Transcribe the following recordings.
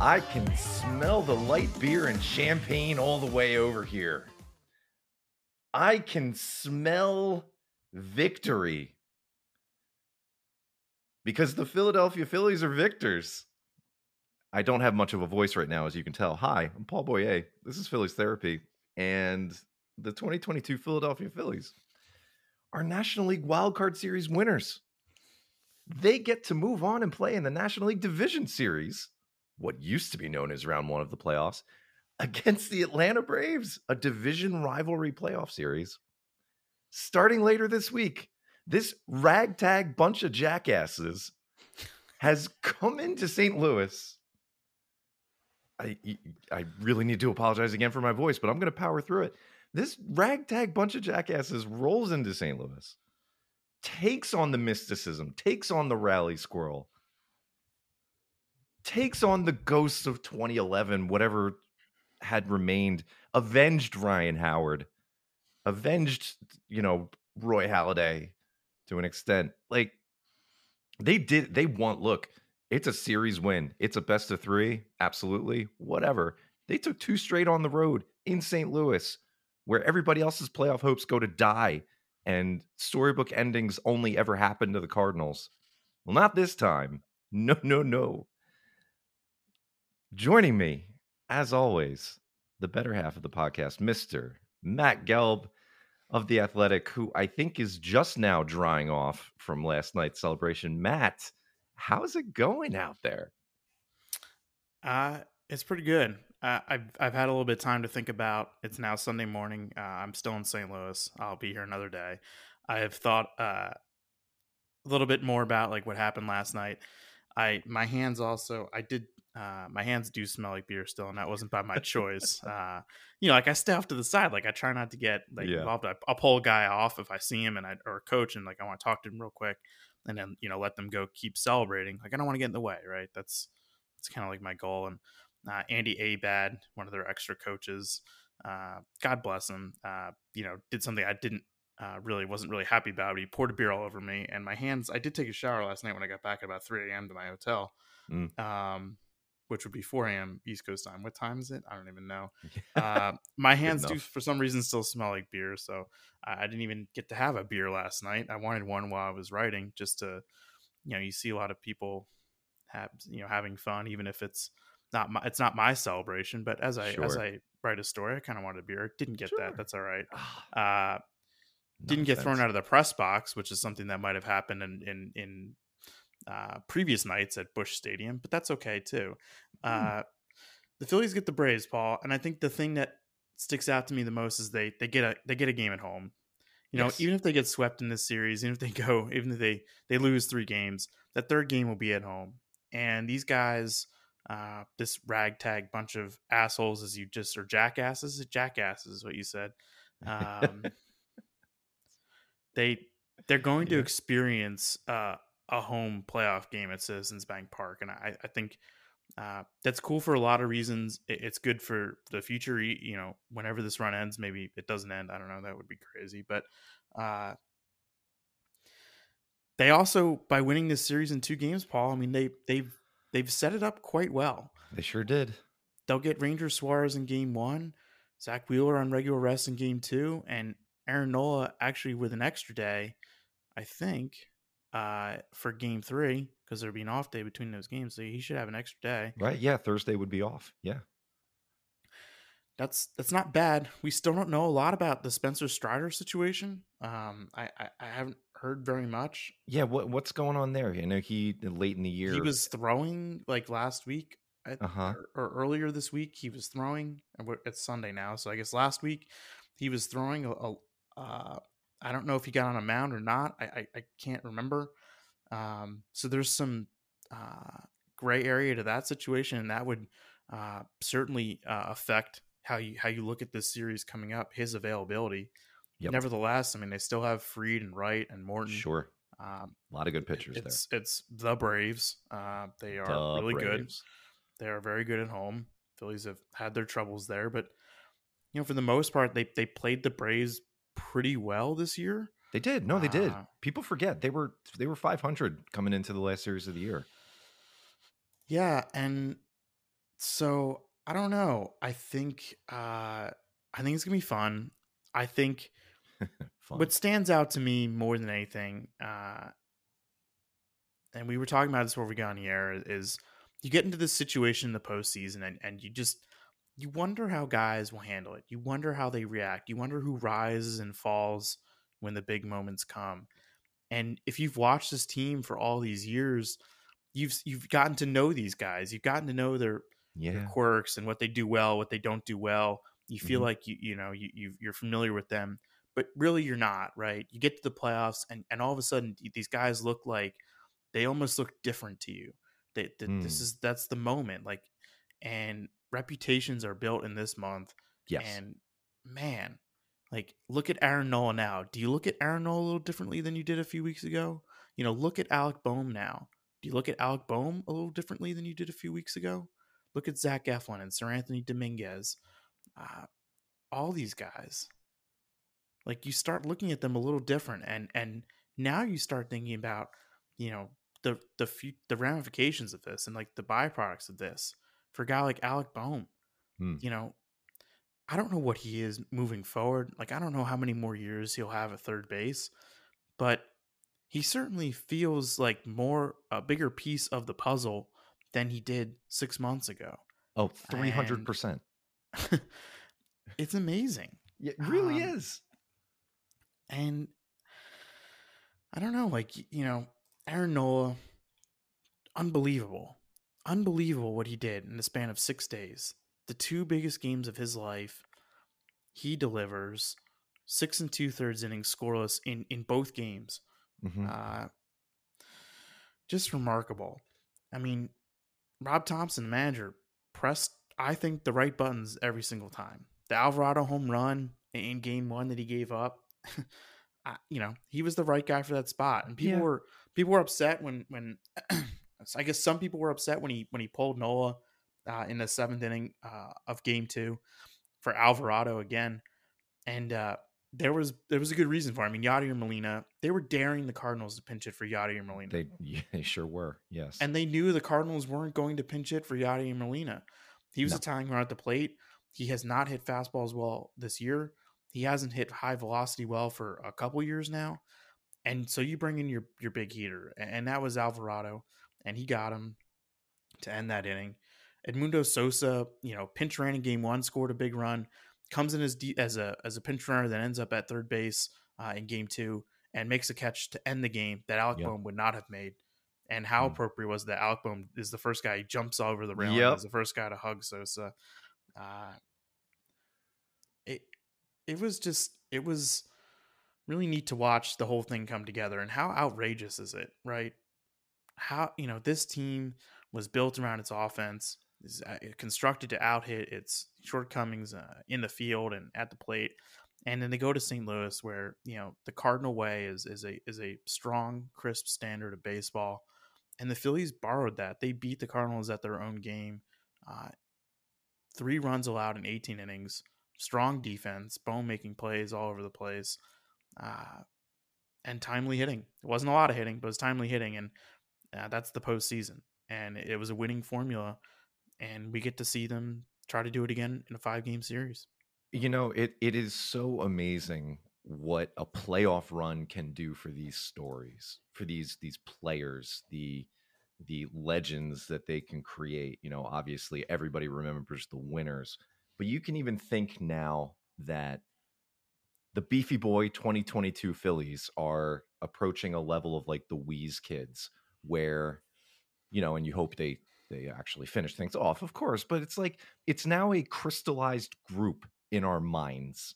I can smell the light beer and champagne all the way over here. I can smell victory because the Philadelphia Phillies are victors. I don't have much of a voice right now, as you can tell. Hi, I'm Paul Boyer. This is Phillies Therapy, and the 2022 Philadelphia Phillies are National League Wild Card Series winners. They get to move on and play in the National League Division Series what used to be known as round one of the playoffs against the Atlanta Braves, a division rivalry playoff series. Starting later this week, this ragtag bunch of jackasses has come into St. Louis. I, I really need to apologize again for my voice, but I'm going to power through it. This ragtag bunch of jackasses rolls into St. Louis, takes on the mysticism, takes on the rally squirrel, takes on the ghosts of 2011, whatever had remained, avenged Ryan Howard, avenged, you know, Roy Halladay to an extent. Like they did, they want, look, it's a series win. It's a best of three. Absolutely. Whatever. They took two straight on the road in St. Louis, where everybody else's playoff hopes go to die and storybook endings only ever happen to the Cardinals. Well, not this time. No, no, no. Joining me, as always, the better half of the podcast, Mr. Matt Gelb of The Athletic, who I think is just now drying off from last night's celebration. Matt, how's it going out there? Uh, it's pretty good. Uh, I've I've had a little bit of time to think about. It's now Sunday morning. Uh, I'm still in St. Louis. I'll be here another day. I have thought uh, a little bit more about like what happened last night. I my hands also. I did uh, my hands do smell like beer still, and that wasn't by my choice. uh, you know, like I stay off to the side, like I try not to get like yeah. involved. I, will pull a guy off if I see him and I or a coach, and like I want to talk to him real quick, and then you know let them go keep celebrating. Like I don't want to get in the way, right? That's that's kind of like my goal. And uh, Andy Abad, one of their extra coaches, uh, God bless him, uh, you know, did something I didn't uh, really wasn't really happy about. He poured a beer all over me, and my hands. I did take a shower last night when I got back at about 3 a.m. to my hotel. Mm. Um, which would be 4 a.m. East Coast time. What time is it? I don't even know. Uh, my hands do, for some reason, still smell like beer. So I didn't even get to have a beer last night. I wanted one while I was writing, just to, you know, you see a lot of people have, you know, having fun, even if it's not my, it's not my celebration. But as I sure. as I write a story, I kind of wanted a beer. Didn't get sure. that. That's all right. Ah, uh, didn't get thrown out of the press box, which is something that might have happened in in in uh, previous nights at Busch Stadium, but that's okay too. Hmm. Uh, the Phillies get the Braves, Paul, and I think the thing that sticks out to me the most is they they get a they get a game at home. You know, yes. even if they get swept in this series, even if they go, even if they they lose three games, that third game will be at home. And these guys, uh, this ragtag bunch of assholes, as you just or jackasses, jackasses is what you said. Um, they they're going to experience uh, a home playoff game at Citizens Bank Park, and I, I think uh, that's cool for a lot of reasons. It's good for the future. You know, whenever this run ends, maybe it doesn't end. I don't know. That would be crazy, but uh, they also by winning this series in two games, Paul. I mean, they they've they've set it up quite well. They sure did. They'll get Ranger Suarez in game one, Zack Wheeler on regular rest in game two, and Aaron Nola actually with an extra day, I think uh, for game three because there'd be an off day between those games. So he should have an extra day. Right. Yeah. Thursday would be off. Yeah. That's that's not bad. We still don't know a lot about the Spencer Strider situation. Um, I, I, I haven't heard very much. Yeah. What what's going on there? I know he late in the year he was throwing like last week. Uh-huh. Or, or, earlier this week, he was throwing. It's Sunday now, so I guess last week he was throwing a, a uh, I don't know if he got on a mound or not. I I, I can't remember. Um, so there's some uh, gray area to that situation, and that would uh, certainly uh, affect how you how you look at this series coming up. His availability. Yep. Nevertheless, I mean they still have Fried and Wright and Morton. Sure. Um, a lot of good pitchers it's, there. It's the Braves. Uh, they are the really Braves. They are very good at home. Phillies have had their troubles there, but you know, for the most part, they they played the Braves pretty well this year. They did. No, they did. Uh, People forget they were they were 500 coming into the last series of the year. Yeah, and so I don't know. I think uh I think it's gonna be fun. I think Fun. what stands out to me more than anything, uh and we were talking about this before we got on the air, is you get into this situation in the postseason and, and you just you wonder how guys will handle it. You wonder how they react. You wonder who rises and falls when the big moments come. And if you've watched this team for all these years, you've you've gotten to know these guys. You've gotten to know their their quirks and what they do well, what they don't do well. You feel Mhm. like you you know you you you're familiar with them, but really you're not, right? You get to the playoffs and and all of a sudden these guys look like they almost look different to you. They, th- this Mm. is that's the moment, like, and reputations are built in this month. Yes. And man, like look at Aaron Nola now. Do you look at Aaron Nola a little differently than you did a few weeks ago? You know, look at Alec Bohm now. Do you look at Alec Bohm a little differently than you did a few weeks ago? Look at Zach Eflin and Seranthony Dominguez. Uh, all these guys. Like you start looking at them a little different, and and now you start thinking about, you know, the the fu- the ramifications of this and like the byproducts of this for a guy like Alec Bohm. Hmm. You know, I don't know what he is moving forward. Like I don't know how many more years he'll have at third base, but he certainly feels like more a bigger piece of the puzzle than he did six months ago. oh, 300%. it's amazing. It really Um, is. And I don't know, like, you know, Aaron Nola, unbelievable. Unbelievable what he did in the span of six days. The two biggest games of his life, he delivers six and two thirds innings scoreless in, in both games. Mhm. Uh, just remarkable. I mean, Rob Thomson, the manager, pressed, I think, the right buttons every single time. The Alvarado home run in game one that he gave up, I, you know, he was the right guy for that spot. And people Yeah. were people were upset when when I guess some people were upset when he when he pulled Nola uh, in the seventh inning uh, of game two for Alvarado again, and uh, there was there was a good reason for. It. I mean, Yadier Molina, they were daring the Cardinals to pinch it for Yadier Molina, They, yeah, they sure were. Yes. and they knew the Cardinals weren't going to pinch it for Yadier Molina. He was No. a tying run at the plate. He has not hit fastballs well this year. He hasn't hit high velocity well for a couple years now. And so you bring in your your big heater, and that was Alvarado, and he got him to end that inning. Edmundo Sosa, you know, pinch ran in game one, scored a big run, comes in as de- as a as a pinch runner that ends up at third base uh, in game two, and makes a catch to end the game that Alec Yep. Bohm would not have made. And how Mm. appropriate was that Alec Bohm is the first guy he jumps over the railing, Yep. is the first guy to hug Sosa. Uh, it it was just it was really neat to watch the whole thing come together and how outrageous is it right how you know this team was built around its offense is uh, constructed to out hit its shortcomings uh, in the field and at the plate and then they go to St. Louis where you know the Cardinal way is is a is a strong crisp standard of baseball and the Phillies borrowed that they beat the Cardinals at their own game uh, three runs allowed in 18 innings strong defense Bohm making plays all over the place uh, and timely hitting it wasn't a lot of hitting but it was timely hitting and uh, that's the postseason and it was a winning formula and we get to see them try to do it again in a five game series You know, it it is so amazing what a playoff run can do for these stories, for these these players, the the legends that they can create. You know, obviously everybody remembers the winners, but you can even think now that the Beefy Boy 2022 Phillies are approaching a level of like the Whiz Kids where you know, and you hope they they actually finish things off, of course, but it's like it's now a crystallized group in our minds.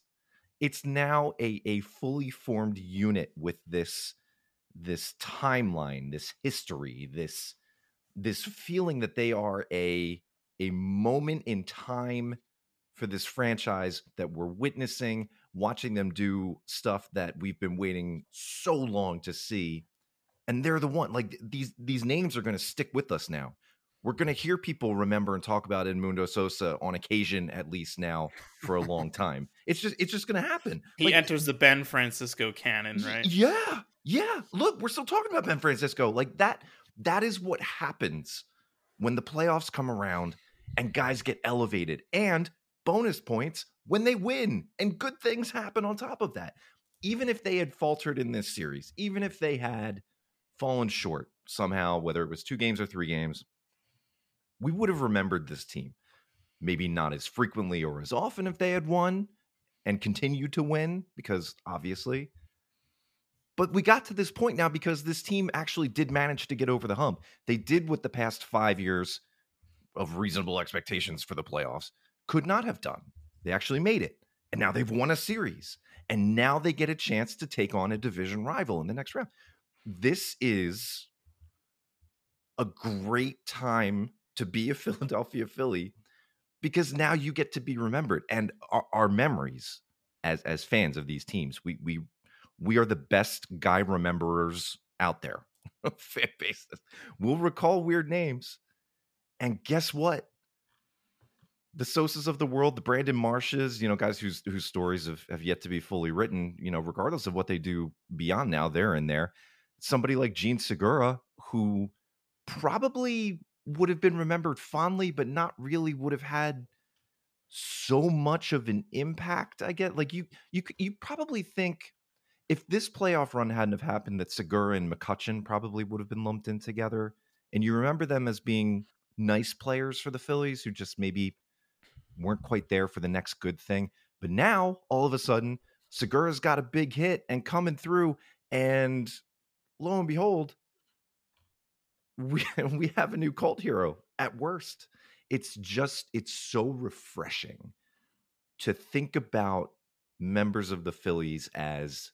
It's now a a fully formed unit with this this timeline, this history, this this feeling that they are a a moment in time for this franchise that we're witnessing, watching them do stuff that we've been waiting so long to see. And they're the one like these these names are going to stick with us now. We're going to hear people remember and talk about Edmundo Sosa on occasion, at least now for a long time. It's just it's just going to happen. He like, enters the Ben Francisco canon, right? Yeah, yeah. Look, we're still talking about Ben Francisco. Like that. That is what happens when the playoffs come around and guys get elevated and bonus points when they win and good things happen on top of that. Even if they had faltered in this series, even if they had fallen short somehow, whether it was two games or three games, we would have remembered this team. Maybe not as frequently or as often if they had won and continued to win, because obviously. But we got to this point now because this team actually did manage to get over the hump. They did what the past five years of reasonable expectations for the playoffs could not have done. They actually made it. And now they've won a series. And now they get a chance to take on a division rival in the next round. This is a great time to be a Philadelphia Philly because now you get to be remembered and our, our, memories as as fans of these teams we we we are the best guy rememberers out there fan bases we'll recall weird names and guess what the Sosas of the world, the Brandon Marshes, you know, guys whose whose stories have, have yet to be fully written, you know, regardless of what they do beyond now, they're in there. Somebody like Jean Segura, who probably would have been remembered fondly, but not really would have had so much of an impact. I get like you you you probably think if this playoff run hadn't have happened, that Segura and McCutchen probably would have been lumped in together, and you remember them as being nice players for the Phillies who just maybe weren't quite there for the next good thing. But now all of a sudden, Segura's got a big hit and coming through, and lo and behold, we we have a new cult hero at worst. It's just it's so refreshing to think about members of the Phillies as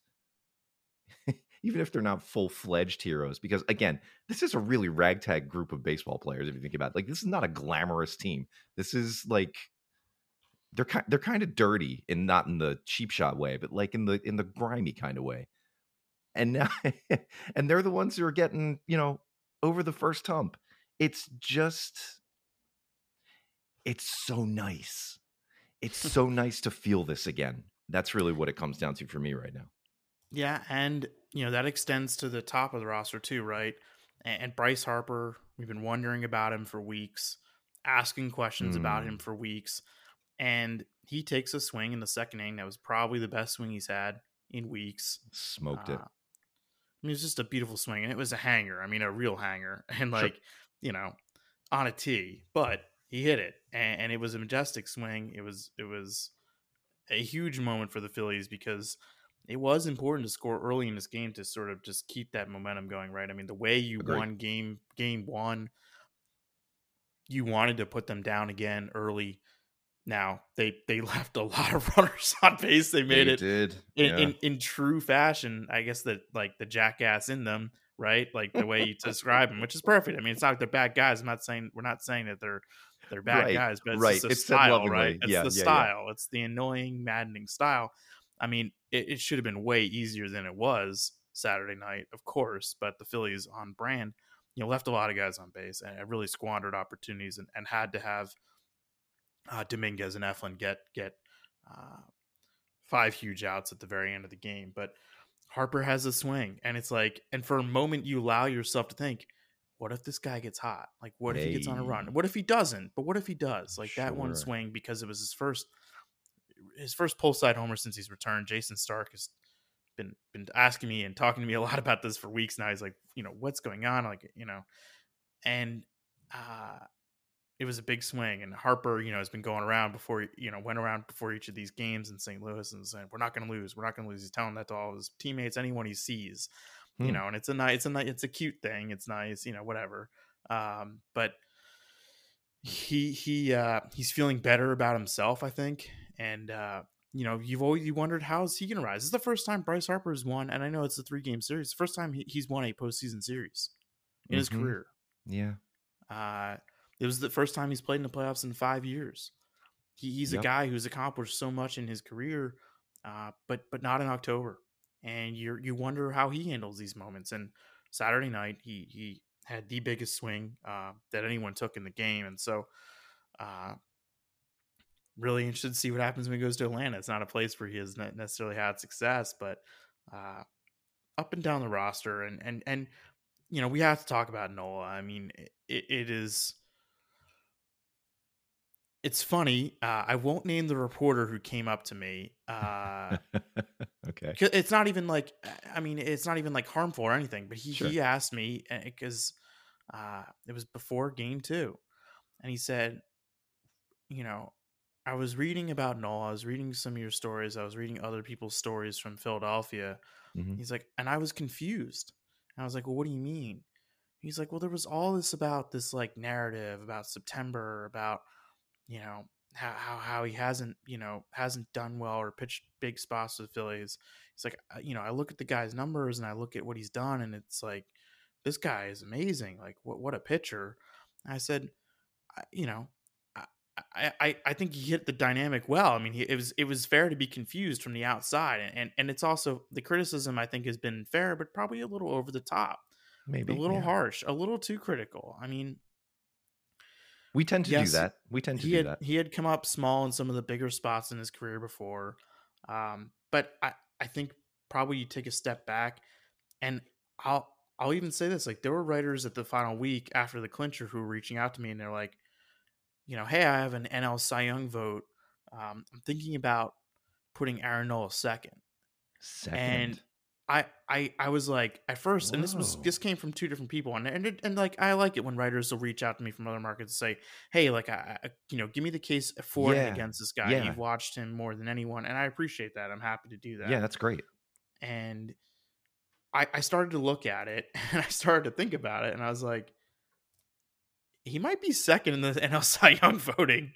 even if they're not full-fledged heroes because again this is a really ragtag group of baseball players if you think about it. Like this is not a glamorous team. This is like they're kind they're kind of dirty and not in the cheap shot way but like in the in the grimy kind of way and now and they're the ones who are getting you know over the first hump. It's just, it's so nice. It's so nice to feel this again. That's really what it comes down to for me right now. Yeah, and you know that extends to the top of the roster too, right? And, Bryce Harper, we've been wondering about him for weeks, asking questions mm. about him mm. for weeks, and he takes a swing in the second inning that was probably the best swing he's had in weeks. Smoked uh, it. I mean, it was just a beautiful swing, and it was a hanger. I mean, a real hanger, and like sure. you know, on a tee. But he hit it, and, and, it was a majestic swing. It was it was a huge moment for the Phillies because it was important to score early in this game to sort of just keep that momentum going. Right? I mean, the way you Agreed. won game game one, you wanted to put them down again early now they they left a lot of runners on base. They made they it did. In, yeah. in, in true fashion. I guess that like the jackass in them, right? Like the way you describe them, which is perfect. I mean, it's not like they're bad guys. I'm not saying we're not saying that they're they're bad right. guys, but it's right. the it's style, right? It's yeah, the yeah, style. It's the annoying, maddening style. I mean, it, it should have been way easier than it was Saturday night, of course, but the Phillies on brand, you know, left a lot of guys on base and really squandered opportunities and, and had to have – uh, Dominguez and Eflin get get uh, five huge outs at the very end of the game. But Harper has a swing, and it's like, and for a moment, you allow yourself to think, what if this guy gets hot? Like, what hey. if he gets on a run? What if he doesn't? But what if he does? Like sure. that one swing because it was his first his first pull side homer since he's returned. Jayson Stark has been been asking me and talking to me a lot about this for weeks now. He's like, you know, what's going on? Like, you know, and uh it was a big swing. And Harper, you know, has been going around before, you know, went around before each of these games in St. Louis and saying, "We're not going to lose. We're not going to lose." He's telling that to all his teammates, anyone he sees, hmm. you know. And it's a nice, it's a nice, it's a cute thing. It's nice, you know, whatever. Um, but he he uh, he's feeling better about himself, I think. And uh, you know, you've always you wondered how is he going to rise. This is the first time Bryce Harper has won, and I know it's a three game series. The first time he, he's won a postseason series in mm-hmm. his career. Yeah. Uh, it was the first time he's played in the playoffs in five years. He, he's yep. a guy who's accomplished so much in his career, uh, but but not in October. And you you wonder how he handles these moments. And Saturday night, he he had the biggest swing uh, that anyone took in the game, and so uh, really interested to see what happens when he goes to Atlanta. It's not a place where he has necessarily had success, but uh, up and down the roster, and and and you know we have to talk about Nola. I mean, it, it is. It's funny. Uh, I won't name the reporter who came up to me. Uh, okay. It's not even like, I mean, it's not even like harmful or anything. But he, Sure. he asked me because uh, it was before game two, and he said, you know, I was reading about Noel. I was reading some of your stories. I was reading other people's stories from Philadelphia. Mhm. He's like, and I was confused. And I was like, well, what do you mean? He's like, well, there was all this about this like narrative about September, about you know how how, how he hasn't you know hasn't done well or pitched big spots with the Phillies. He's like, you know, I look at the guy's numbers and I look at what he's done, and it's like, this guy is amazing. Like, what what a pitcher. And I said, I, you know, I, I I I think he hit the dynamic well. I mean, he, it was it was fair to be confused from the outside, and, and and it's also the criticism I think has been fair, but probably a little over the top, Maybe a little yeah. harsh, a little too critical. I mean, We tend to Yes, do that. We tend to he do had that. he had come up small in some of the bigger spots in his career before, um, but I I think probably you take a step back, and I'll I'll even say this like there were writers at the final week after the clincher who were reaching out to me and they're like, you know, hey, I have an NL Cy Young vote. Um, I'm thinking about putting Aaron Nola second. Second. I, I I was like at first, and this was this came from two different people, and and, it, and like I like it when writers will reach out to me from other markets and say, hey, like I, I you know, give me the case for Yeah, and against this guy. yeah. You've watched him more than anyone, and I appreciate that. I'm happy to do that. yeah, that's great. and I I started to look at it, and I started to think about it, and I was like, he might be second in the NL Cy Young voting.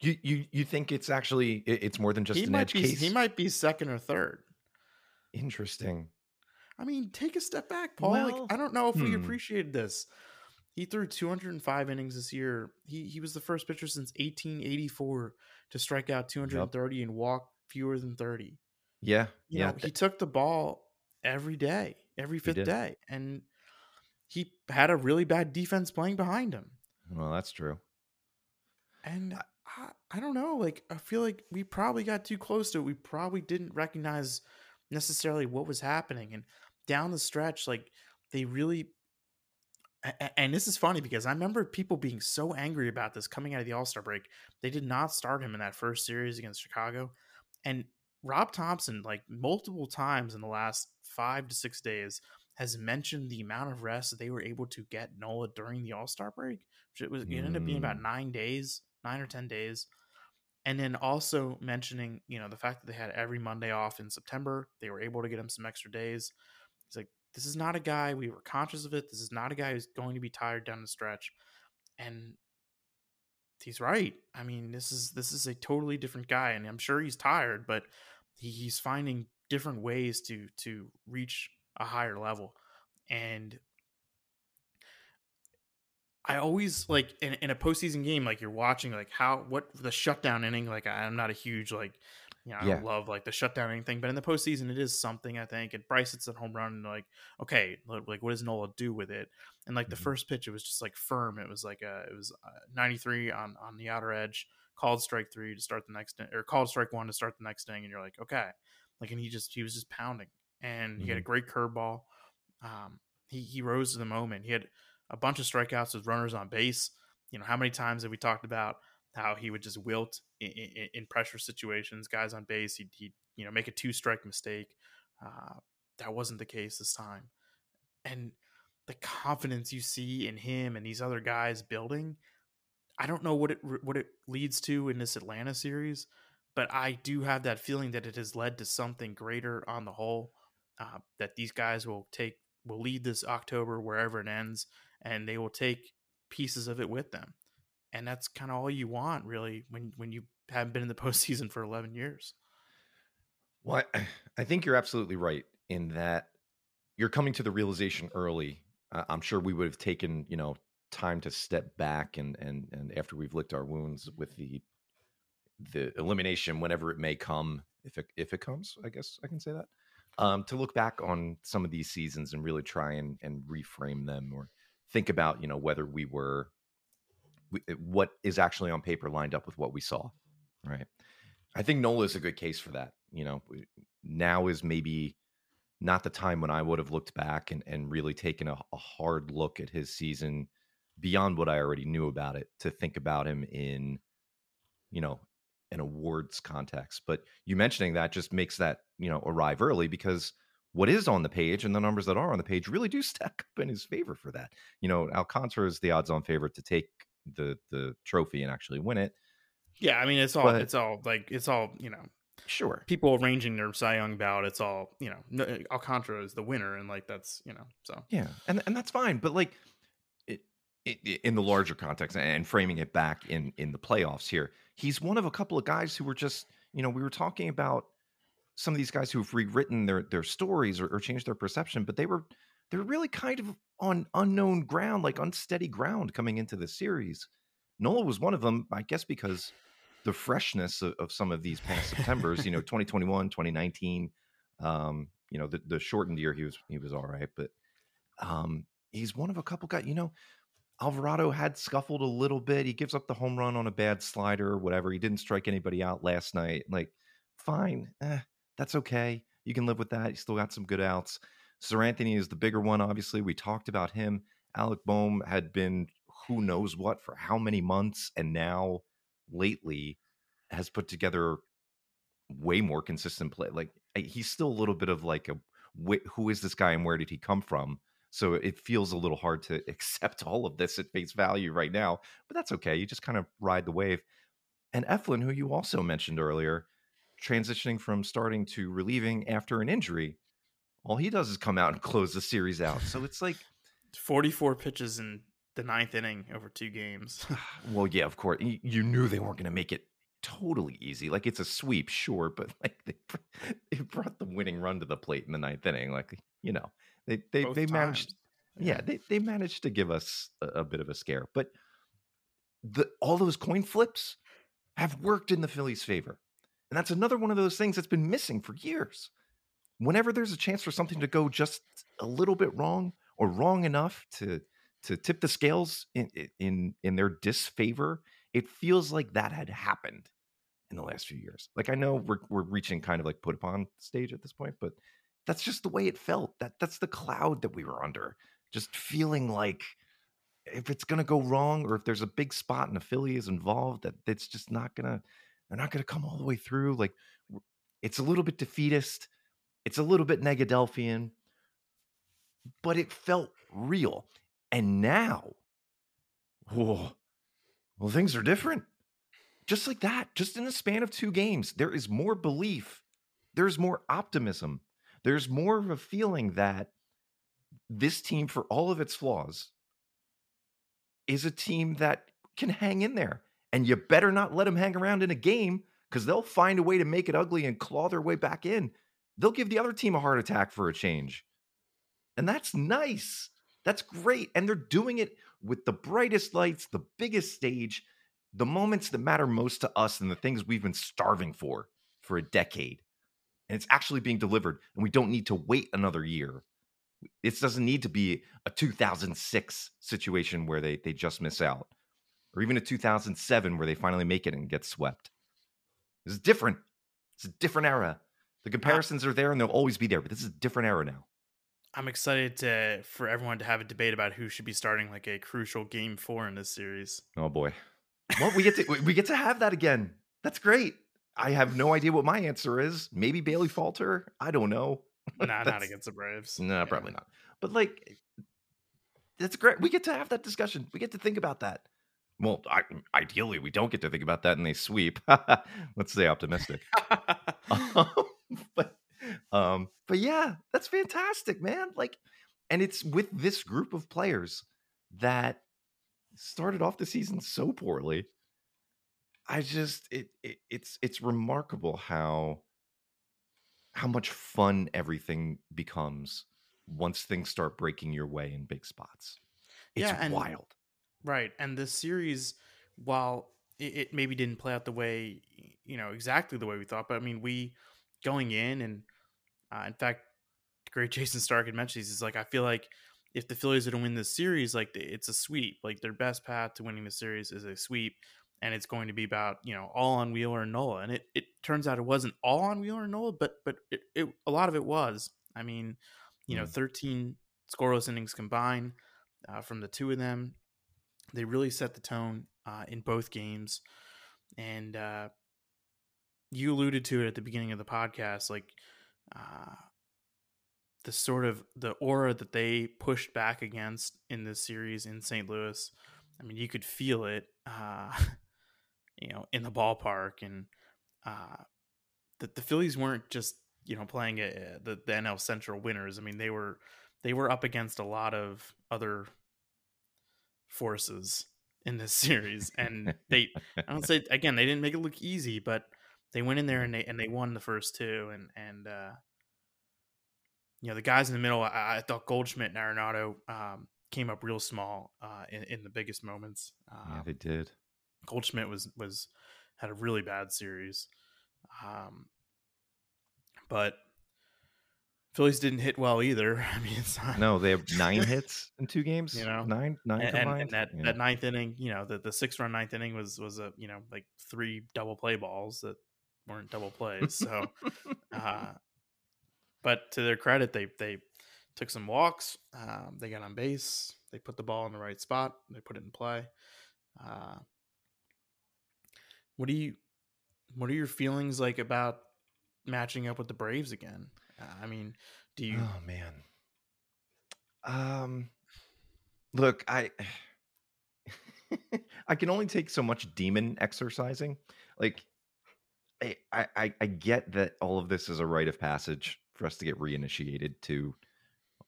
You you you think it's actually it's more than just he an edge be case? he might be second or third. Interesting. I mean, take a step back, Paul. Well, like, I don't know if we hmm. appreciated this. He threw 205 innings this year. He he was the first pitcher since 1884 to strike out 230 and walk fewer than 30. Yeah. You yeah. know, he took the ball every day, every fifth day, and he had a really bad defense playing behind him. well, that's true. And I, I don't know. Like, I feel like we probably got too close to it. We probably didn't recognize necessarily what was happening. And down the stretch, like, they really. And this is funny because I remember people being so angry about this coming out of the All Star break. They did not start him in that first series against Chicago. And Rob Thomson, like multiple times in the last five to six days, has mentioned the amount of rest that they were able to get Nola during the All Star break. Which it was it ended up being about mm. nine days, nine or ten days. And then also mentioning, you know, the fact that they had every Monday off in September, they were able to get him some extra days. He's like, this is not a guy, we were conscious of it. This is not a guy who's going to be tired down the stretch. And he's right. I mean, this is this is a totally different guy, and I'm sure he's tired, but he, he's finding different ways to to reach a higher level. And I always like in, in a postseason game, like you're watching like how what the shutdown inning. Like I- I'm not a huge like you know I Yeah. love like the shutdown inning thing, but in the postseason it is something I think. And Bryce hits that home run, and like okay, like what does Nola do with it? And like the Mhm. first pitch, it was just like firm. It was like a it was uh 93 on on the outer edge, called strike three to start the next or called strike one to start the next inning, and you're like okay, like and he just he was just pounding, and he had a great curveball. Um, he he rose to the moment. He had a bunch of strikeouts with runners on base. You know, how many times have we talked about how he would just wilt in, in, in pressure situations, guys on base? He'd, he'd you know make a two strike mistake. Uh, that wasn't the case this time, and the confidence you see in him and these other guys building. I don't know what it what it leads to in this Atlanta series, but I do have that feeling that it has led to something greater on the whole. Uh, that these guys will take will lead this October wherever it ends, and they will take pieces of it with them. And that's kind of all you want, really, when when you haven't been in the postseason for eleven years. Well, I, I think you're absolutely right in that you're coming to the realization early. Uh, I'm sure we would have taken, you know, time to step back and and and after we've licked our wounds with the the elimination, whenever it may come, if it if it comes, I guess I can say that. um, to look back on some of these seasons and really try and, and reframe them or think about, you know, whether we were eh, what is actually on paper lined up with what we saw, right? I think Nola is a good case for that. You know, now is maybe not the time when I would have looked back and, and really taken a, a hard look at his season beyond what I already knew about it to think about him in, you know, an awards context. But you mentioning that just makes that, you know, arrive early because what is on the page and the numbers that are on the page really do stack up in his favor for that. You know, Alcantara is the odds on favorite to take the the trophy and actually win it. Yeah, I mean it's all but, it's all like it's all, you know, sure. People arranging their Cy Young ballot, it's all, you know, eh, Alcantara is the winner and like that's, you know, so. Yeah. And and that's fine, but like in the larger context and framing it back in in the playoffs here he's one of a couple of guys who were just you know we were talking about some of these guys who've rewritten their their stories or, or changed their perception but they were they're really kind of on unknown ground like unsteady ground coming into the series nola was one of them i guess because the freshness of, of some of these past septembers you know 2021 2019 um you know the, the shortened year he was he was all right but um he's one of a couple guys you know Alvarado had scuffled a little bit. He gives up the home run on a bad slider or whatever. He didn't strike anybody out last night. Like, fine. Eh, that's okay. You can live with that. You still got some good outs. Seranthony is the bigger one, obviously. We talked about him. Alec Bohm had been who knows what for how many months, and now lately has put together way more consistent play. Like eh, he's still a little bit of like a who is this guy and where did he come from? So it feels a little hard to accept all of this at face value right now, but that's okay. You just kind of ride the wave. And Eflin, who you also mentioned earlier, transitioning from starting to relieving after an injury, all he does is come out and close the series out. So it's like 44 pitches in the ninth inning over two games. well, yeah, of course. You knew they weren't going to make it totally easy. Like it's a sweep, sure, but like they, they brought the winning run to the plate in the ninth inning. Like, you know, they they Both they managed, yeah. yeah, they they managed to give us a, a bit of a scare. But the all those coin flips have worked in the Phillies' favor, and that's another one of those things that's been missing for years. Whenever there's a chance for something to go just a little bit wrong or wrong enough to to tip the scales in in in their disfavor, it feels like that had happened in the last few years. Like I know we're we're reaching kind of like put upon stage at this point, but that's just the way it felt. That that's the cloud that we were under. Just feeling like if it's gonna go wrong or if there's a big spot and a Philly is involved, that it's just not gonna they're not gonna come all the way through. Like it's a little bit defeatist, it's a little bit Negadelphian, but it felt real. And now, whoa, well, things are different. Just like that, just in the span of two games, there is more belief, there's more optimism, there's more of a feeling that this team, for all of its flaws, is a team that can hang in there. And you better not let them hang around in a game because they'll find a way to make it ugly and claw their way back in. They'll give the other team a heart attack for a change. And that's nice. That's great. And they're doing it with the brightest lights, the biggest stage, the moments that matter most to us, and the things we've been starving for for a decade and it's actually being delivered and we don't need to wait another year it doesn't need to be a 2006 situation where they they just miss out or even a 2007 where they finally make it and get swept this is different it's a different era the comparisons are there and they'll always be there but this is a different era now i'm excited to for everyone to have a debate about who should be starting like a crucial game four in this series oh boy well we get to we get to have that again that's great I have no idea what my answer is. Maybe Bailey Falter. I don't know. Nah, not against the Braves. No, nah, yeah. probably not. But like, that's great. We get to have that discussion. We get to think about that. Well, I, ideally, we don't get to think about that, and they sweep. Let's stay optimistic. um, but, um, but yeah, that's fantastic, man. Like, and it's with this group of players that started off the season so poorly I just it, it it's it's remarkable how how much fun everything becomes once things start breaking your way in big spots. It's yeah, and, wild. Right. And this series, while it, it, maybe didn't play out the way, you know, exactly the way we thought, but I mean, we going in and, uh, in fact, great Jayson Stark had mentioned, these. he's like, I feel like if the Phillies are to win this series, like it's a sweep. Like their best path to winning the series is a sweep, and it's going to be about you know all on Wheeler and Nola. And it, it turns out it wasn't all on Wheeler and Nola, but but it, it a lot of it was. I mean, you mm. know, thirteen scoreless innings combined uh, from the two of them. They really set the tone uh, in both games, and uh, you alluded to it at the beginning of the podcast, like uh, the sort of the aura that they pushed back against in this series in St. Louis. I mean, you could feel it, uh, you know, in the ballpark, and uh, that the Phillies weren't just you know playing a, the the NL Central winners. I mean, they were they were up against a lot of other forces in this series, and they I don't say again they didn't make it look easy, but they went in there and they and they won the first two, and and uh, you know the guys in the middle. I, I thought Goldschmidt and Arenado um, came up real small uh, in, in the biggest moments. yeah, they did. Goldschmidt was was had a really bad series, um, but Phillies didn't hit well either. I mean, it's not, no, they have nine hits in two games. You know, nine, nine and, combined. And that, yeah. that ninth inning, you know, the, the six run ninth inning was was a you know like three double play balls that weren't double plays. So, uh, but to their credit, they they took some walks. Um, they got on base. They put the ball in the right spot. They put it in play. Uh, what do you what are your feelings like about matching up with the Braves again? I mean, do you? Oh man. Um, look, I I can only take so much demon exercising. Like, I, I I get that all of this is a rite of passage for us to get reinitiated to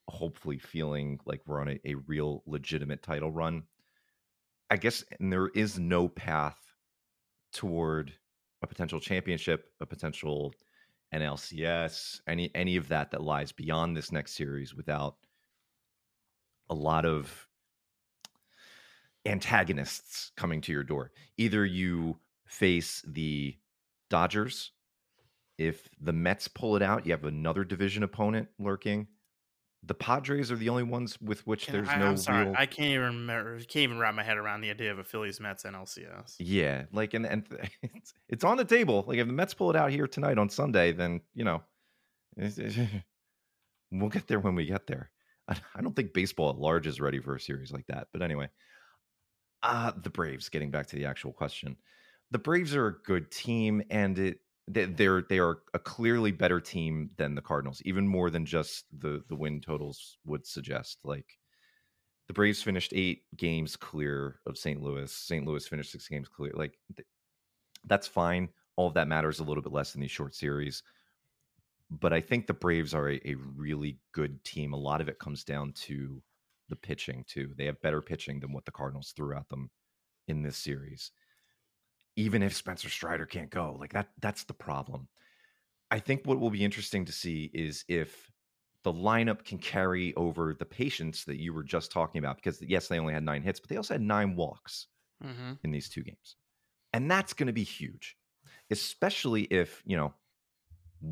hopefully feeling like we're on a, a real legitimate title run. I guess and there is no path toward a potential championship, a potential NLCS, any any of that that lies beyond this next series without a lot of antagonists coming to your door. Either you face the Dodgers, if the Mets pull it out, you have another division opponent lurking. The Padres are the only ones with which there's I, no I'm sorry, real. I can't even remember. Can't even wrap my head around the idea of a Phillies Mets NLCS. Yeah, like and and it's, it's on the table. Like if the Mets pull it out here tonight on Sunday, then you know, we'll get there when we get there. I, I don't think baseball at large is ready for a series like that. But anyway, uh the Braves. Getting back to the actual question, the Braves are a good team, and it they're they are a clearly better team than the Cardinals, even more than just the the win totals would suggest. Like the Braves finished eight games clear of St. Louis. St. Louis finished six games clear. Like th- that's fine. All of that matters a little bit less in these short series. But I think the Braves are a, a really good team. A lot of it comes down to the pitching too. They have better pitching than what the Cardinals threw at them in this series even if Spencer Strider can't go. Like that that's the problem. I think what will be interesting to see is if the lineup can carry over the patience that you were just talking about because yes, they only had 9 hits, but they also had 9 walks mm-hmm. in these two games. And that's going to be huge. Especially if, you know,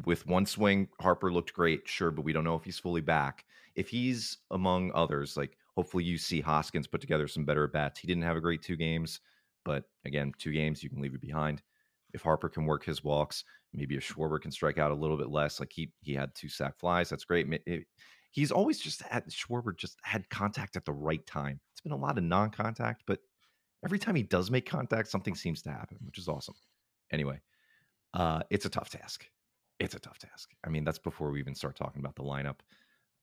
with one swing Harper looked great, sure, but we don't know if he's fully back. If he's among others, like hopefully you see Hoskins put together some better bats. He didn't have a great two games. But again, two games, you can leave it behind. If Harper can work his walks, maybe if Schwarber can strike out a little bit less, like he he had two sac flies, that's great. It, he's always just had Schwarber just had contact at the right time. It's been a lot of non-contact, but every time he does make contact, something seems to happen, which is awesome. Anyway, uh, it's a tough task. It's a tough task. I mean, that's before we even start talking about the lineup.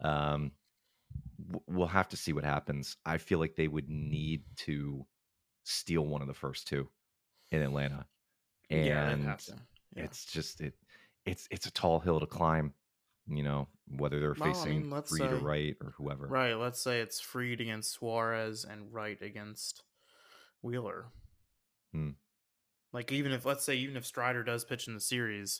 Um, we'll have to see what happens. I feel like they would need to steal one of the first two in Atlanta. And yeah, yeah. it's just it it's it's a tall hill to climb, you know, whether they're well, facing I mean, Fried say, or Wright or whoever. Right. Let's say it's Fried against Suarez and Wright against Wheeler. Hmm. Like even if let's say even if Strider does pitch in the series,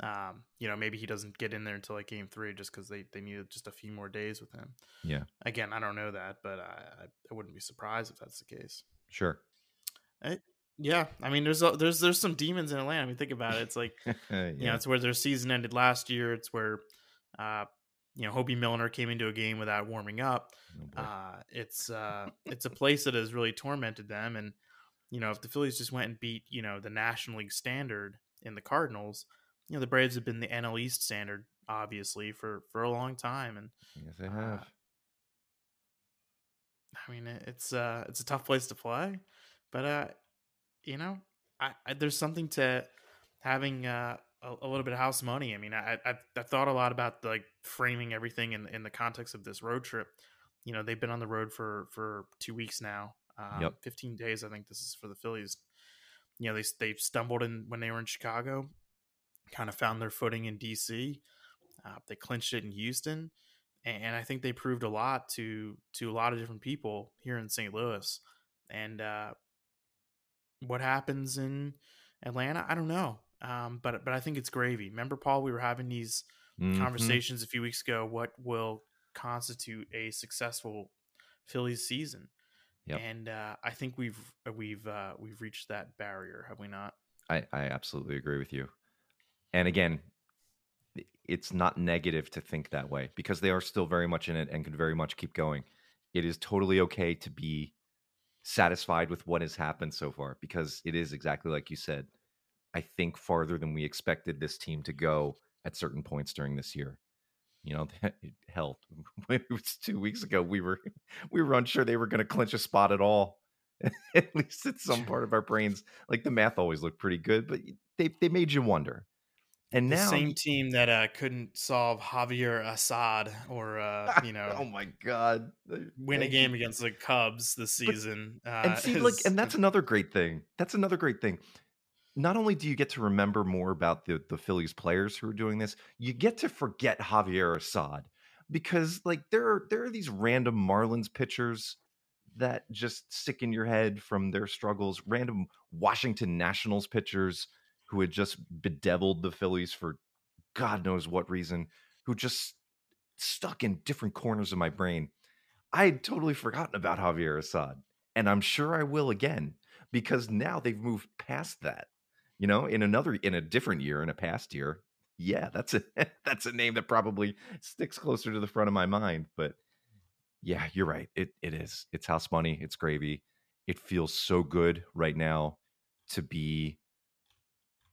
um, you know, maybe he doesn't get in there until like game three just because they, they needed just a few more days with him. Yeah. Again, I don't know that, but I, I wouldn't be surprised if that's the case. Sure. I, eh, yeah, I mean, there's there's there's some demons in Atlanta. I mean, think about it. It's like, yeah. you know, it's where their season ended last year. It's where, uh, you know, Hoby Milner came into a game without warming up. Oh, Uh, it's uh, it's a place that has really tormented them, and you know, if the Phillies just went and beat you know the National League standard in the Cardinals, you know, the Braves have been the NL East standard obviously for for a long time, and yes, they uh, have. I mean, it's uh, it's a tough place to play, but uh, you know, I, I there's something to having uh, a, a little bit of house money. I mean, I, I I thought a lot about like framing everything in in the context of this road trip. You know, they've been on the road for for two weeks now. Um, Yep. 15 days. I think this is for the Phillies. You know, they they stumbled in when they were in Chicago, kind of found their footing in DC. Uh, they clinched it in Houston, and I think they proved a lot to to a lot of different people here in St. Louis. And uh, what happens in Atlanta, I don't know. Um, but but I think it's gravy. Remember, Paul, we were having these Mhm. conversations a few weeks ago. What will constitute a successful Phillies season? Yep. And uh, I think we've we've uh, we've reached that barrier, have we not? I, I absolutely agree with you. And again, it's not negative to think that way because they are still very much in it and can very much keep going. It is totally okay to be satisfied with what has happened so far because it is exactly like you said. I think farther than we expected this team to go at certain points during this year. You know, hell, it was two weeks ago. We were we were unsure they were going to clinch a spot at all. at least it's some part of our brains. Like the math always looked pretty good, but they they made you wonder. And The now, same team that uh, couldn't solve Javier Assad or uh, you know oh my god, win a game against the Cubs this season. uh, and see like and that's another great thing that's another great thing not only do you get to remember more about the the phillies players who are doing this you get to forget javier assad because like there are there are these random marlins pitchers that just stick in your head from their struggles random washington nationals pitchers who had just bedeviled the phillies for god knows what reason who just stuck in different corners of my brain I had totally forgotten about Javier Assad, and I'm sure I will again because now they've moved past that. You know, in another, in a different year, in a past year, yeah, that's a that's a name that probably sticks closer to the front of my mind. But yeah, you're right. It it is. It's house money. It's gravy. It feels so good right now to be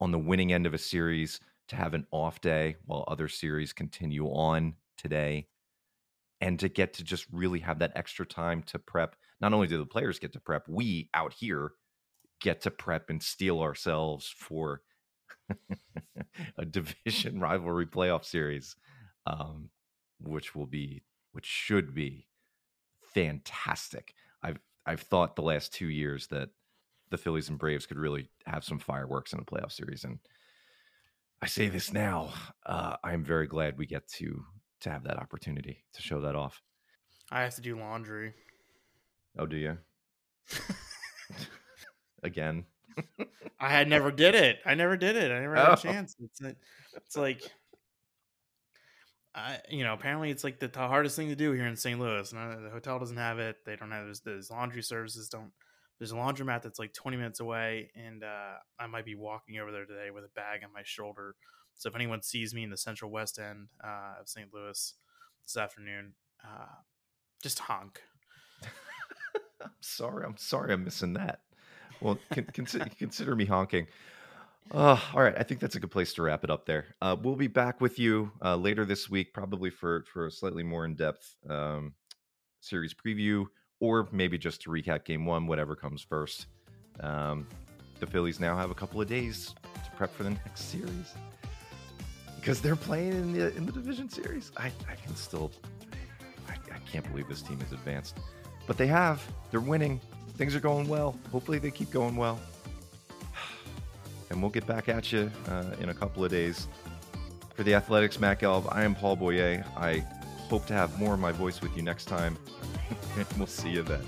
on the winning end of a series, to have an off day while other series continue on today and to get to just really have that extra time to prep. Not only do the players get to prep, we out here get to prep and steel ourselves for a division rivalry playoff series, um, which will be, which should be fantastic. I've I've thought the last two years that the Phillies and Braves could really have some fireworks in a playoff series, and I say this now. Uh, I'm very glad we get to to have that opportunity to show that off. I have to do laundry. Oh, do you? Again. I had never did it. I never did it. I never had Oh. a chance. It's it's like I you know apparently it's like the, hardest thing to do here in St. Louis. And the hotel doesn't have it. They don't have there's laundry services. Don't there's a laundromat that's like 20 minutes away, and uh, I might be walking over there today with a bag on my shoulder. So if anyone sees me in the Central West End uh, of St. Louis this afternoon, uh, just honk. I'm sorry. I'm sorry. I'm missing that. Well, con- consider, consider me honking. Uh, all right. I think that's a good place to wrap it up there. Uh, we'll be back with you uh, later this week, probably for for a slightly more in depth um, series preview, or maybe just to recap game one, whatever comes first. Um, the Phillies now have a couple of days to prep for the next series because they're playing in the in the division series. I, I can still, I, I can't believe this team is advanced, but they have. They're winning. Things are going well. Hopefully, they keep going well. And we'll get back at you uh, in a couple of days. For the Athletic, Matt Gelb, I am Paul Boyer. I hope to have more of my voice with you next time. we'll see you then.